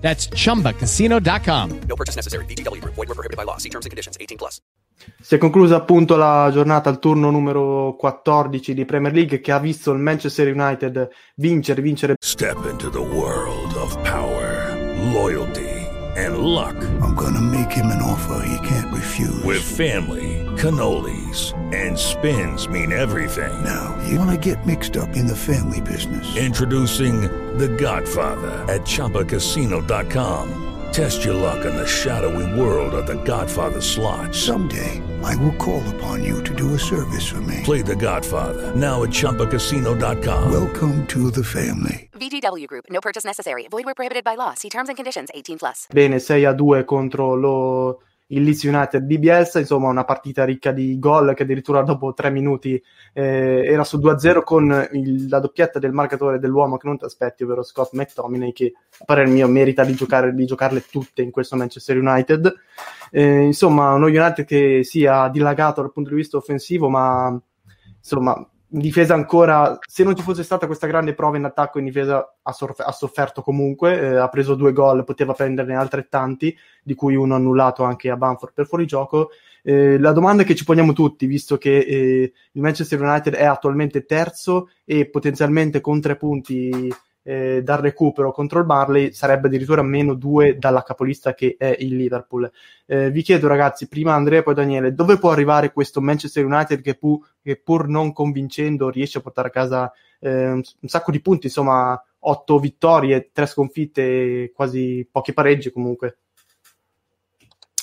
That's chumbacasino.com. No purchase necessary. VGW Group. Void were prohibited by law. See terms and conditions. 18 plus. Si è conclusa appunto la giornata al turno numero 14 di Premier League che ha visto il Manchester United vincere, vincere. Step into the world of power, loyalty, and luck. I'm gonna make him an offer he can't refuse. With family, cannolis, and spins mean everything. Now, you wanna get mixed up in the family business. Introducing The Godfather at ChumbaCasino.com. Test your luck in the shadowy world of The Godfather slot. Someday, I will call upon you to do a service for me. Play The Godfather now at ChumbaCasino.com. Welcome to the family. VGW Group. No purchase necessary. Void where prohibited by law. See terms and conditions. 18 plus. Bene, 6 a 2 contro lo, il Leeds United di Bielsa, insomma una partita ricca di gol che addirittura dopo 3 minuti eh, era su 2 a 0 con il, la doppietta del marcatore dell'uomo che non ti aspetti, ovvero Scott McTominay che a parer mio merita di, giocare, di giocarle tutte in questo Manchester United. Eh, insomma, uno United che sia dilagato dal punto di vista offensivo, ma insomma in difesa ancora, se non ci fosse stata questa grande prova in attacco, in difesa ha, sorf- ha sofferto comunque, eh, ha preso due gol, poteva prenderne altrettanti, di cui uno annullato anche a Banford per fuorigioco. Eh, la domanda che ci poniamo tutti, visto che eh, il Manchester United è attualmente terzo e potenzialmente con tre punti eh, dal recupero contro il Barley sarebbe addirittura meno due dalla capolista che è il Liverpool. Eh, vi chiedo ragazzi, prima Andrea e poi Daniele, dove può arrivare questo Manchester United che, pu- che pur non convincendo riesce a portare a casa eh, un, sacco di punti, insomma otto vittorie, tre sconfitte, quasi pochi pareggi comunque.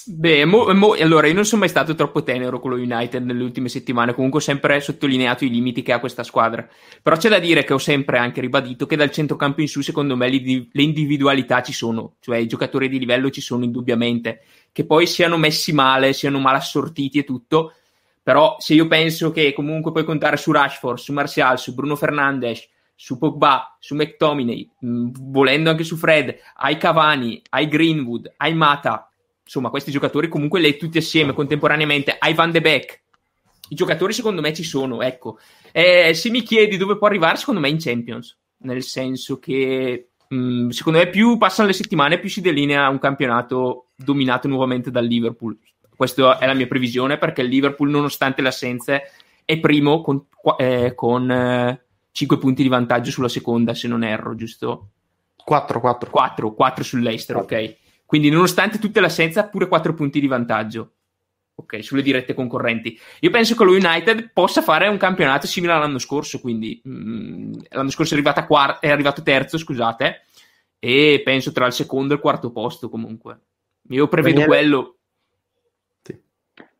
Beh, mo, mo, allora io non sono mai stato troppo tenero con lo United nelle ultime settimane, comunque ho sempre sottolineato i limiti che ha questa squadra. Però c'è da dire che ho sempre anche ribadito che dal centrocampo in su, secondo me, li, le individualità ci sono, cioè i giocatori di livello ci sono indubbiamente. Che poi siano messi male, siano mal assortiti e tutto, però se io penso che comunque puoi contare su Rashford, su Martial, su Bruno Fernandes, su Pogba, su McTominay, mh, volendo anche su Fred, ai Cavani, ai Greenwood, ai Mata, insomma, questi giocatori comunque lei tutti assieme contemporaneamente, ai Van de Beek. I giocatori secondo me ci sono, ecco. Eh, se mi chiedi dove può arrivare, secondo me in Champions, nel senso che mh, secondo me più passano le settimane, più si delinea un campionato dominato nuovamente dal Liverpool. Questa è la mia previsione perché il Liverpool, nonostante le assenze, è primo con, eh, con eh, 5 punti di vantaggio sulla seconda, se non erro, giusto? 4, 4. 4, 4 sull'Eister, ok. Quindi, nonostante tutte le assenze, pure 4 punti di vantaggio. Ok, sulle dirette concorrenti. Io penso che lo United possa fare un campionato simile all'anno scorso. Quindi, mh, l'anno scorso è, quart- è arrivato terzo, scusate, e penso tra il secondo e il quarto posto comunque. Io prevedo Daniele? quello.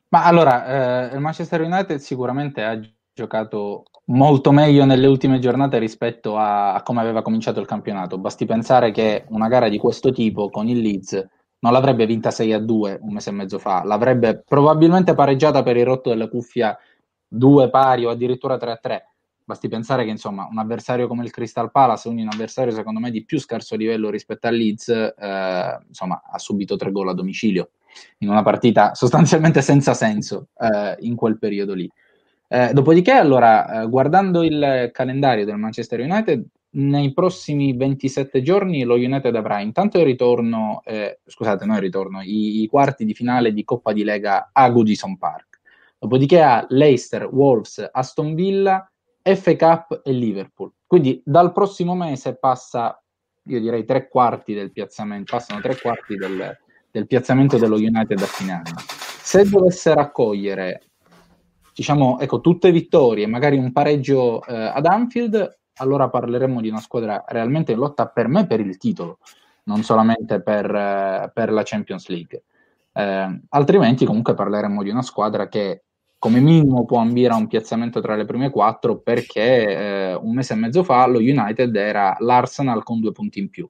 Ma allora, eh, il Manchester United sicuramente ha giocato molto meglio nelle ultime giornate rispetto a, a come aveva cominciato il campionato. Basti pensare che una gara di questo tipo con il Leeds non l'avrebbe vinta 6 a 2 un mese e mezzo fa, l'avrebbe probabilmente pareggiata per il rotto della cuffia 2 pari o addirittura 3 a 3. Basti pensare che insomma un avversario come il Crystal Palace, un avversario secondo me di più scarso livello rispetto al Leeds, eh, insomma ha subito tre gol a domicilio in una partita sostanzialmente senza senso eh, in quel periodo lì. Eh, dopodiché, allora, eh, guardando il calendario del Manchester United, nei prossimi 27 giorni lo United avrà intanto il ritorno, eh, scusate, non il ritorno, i, i quarti di finale di Coppa di Lega a Goodison Park. Dopodiché ha Leicester, Wolves, Aston Villa, FA Cup e Liverpool. Quindi dal prossimo mese passa, io direi, tre quarti del piazzamento, passano tre quarti del, del piazzamento dello United a fine anno. Se dovesse raccogliere diciamo, ecco, tutte vittorie, magari un pareggio eh, ad Anfield, allora parleremo di una squadra realmente in lotta per me per il titolo, non solamente per, eh, per la Champions League. Eh, altrimenti comunque parleremo di una squadra che come minimo può ambire a un piazzamento tra le prime quattro perché eh, un mese e mezzo fa lo United era l'Arsenal con due punti in più.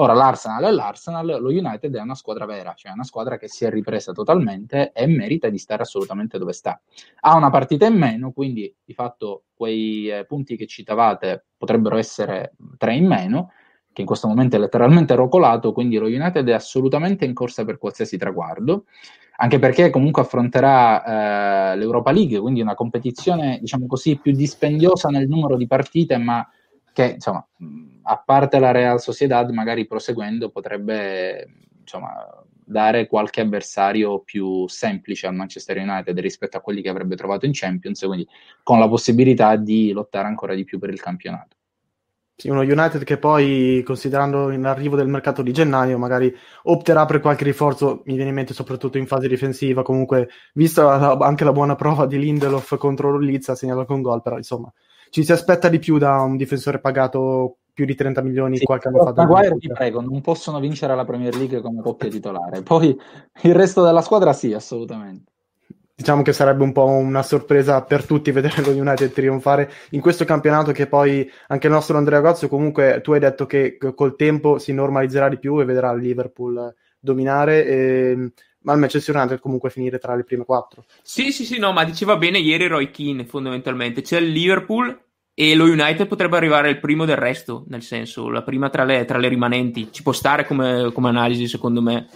Ora l'Arsenal è l'Arsenal, lo United è una squadra vera, cioè una squadra che si è ripresa totalmente e merita di stare assolutamente dove sta. Ha una partita in meno, quindi di fatto quei eh, punti che citavate potrebbero essere tre in meno, che in questo momento è letteralmente rocolato, quindi lo United è assolutamente in corsa per qualsiasi traguardo, anche perché comunque affronterà eh, l'Europa League, quindi una competizione, diciamo così, più dispendiosa nel numero di partite, ma che insomma, a parte la Real Sociedad, magari proseguendo potrebbe insomma, dare qualche avversario più semplice al Manchester United rispetto a quelli che avrebbe trovato in Champions, quindi con la possibilità di lottare ancora di più per il campionato. Sì, uno United che poi, considerando l'arrivo del mercato di gennaio, magari opterà per qualche rinforzo, mi viene in mente soprattutto in fase difensiva, comunque, vista anche la buona prova di Lindelof contro Lizza, segnala con gol, però insomma, ci si aspetta di più da un difensore pagato più di 30 milioni sì, qualche anno fa. Maguire, ti prego, non possono vincere la Premier League come coppia titolare, poi il resto della squadra sì, assolutamente diciamo che sarebbe un po' una sorpresa per tutti vedere lo United trionfare in questo campionato che poi anche il nostro Andrea Gozzo comunque tu hai detto che col tempo si normalizzerà di più e vedrà il Liverpool dominare e, ma il Manchester United comunque finire tra le prime quattro. Sì sì sì no ma diceva bene ieri Roy Keane fondamentalmente. C'è il Liverpool e lo United potrebbe arrivare il primo del resto nel senso la prima tra le, tra le rimanenti. Ci può stare come, come analisi secondo me.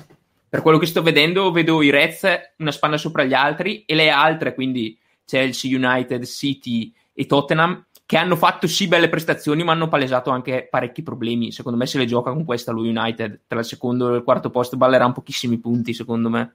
Per quello che sto vedendo, vedo i Reds una spanna sopra gli altri e le altre, quindi Chelsea, United, City e Tottenham, che hanno fatto sì belle prestazioni, ma hanno palesato anche parecchi problemi. Secondo me, se le gioca con questa lo United, tra il secondo e il quarto posto, ballerà pochissimi punti, secondo me.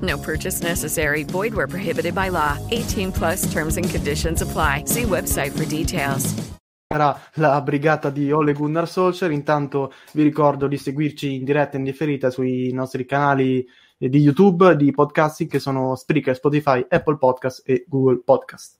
No purchase necessary. Void where prohibited by law. 18 plus terms and conditions apply. See website for details. La brigata di Ole Gunnar Solskjaer. Intanto vi ricordo di seguirci in diretta e in differita sui nostri canali di YouTube, di podcasting che sono Spreaker, Spotify, Apple Podcast e Google Podcast.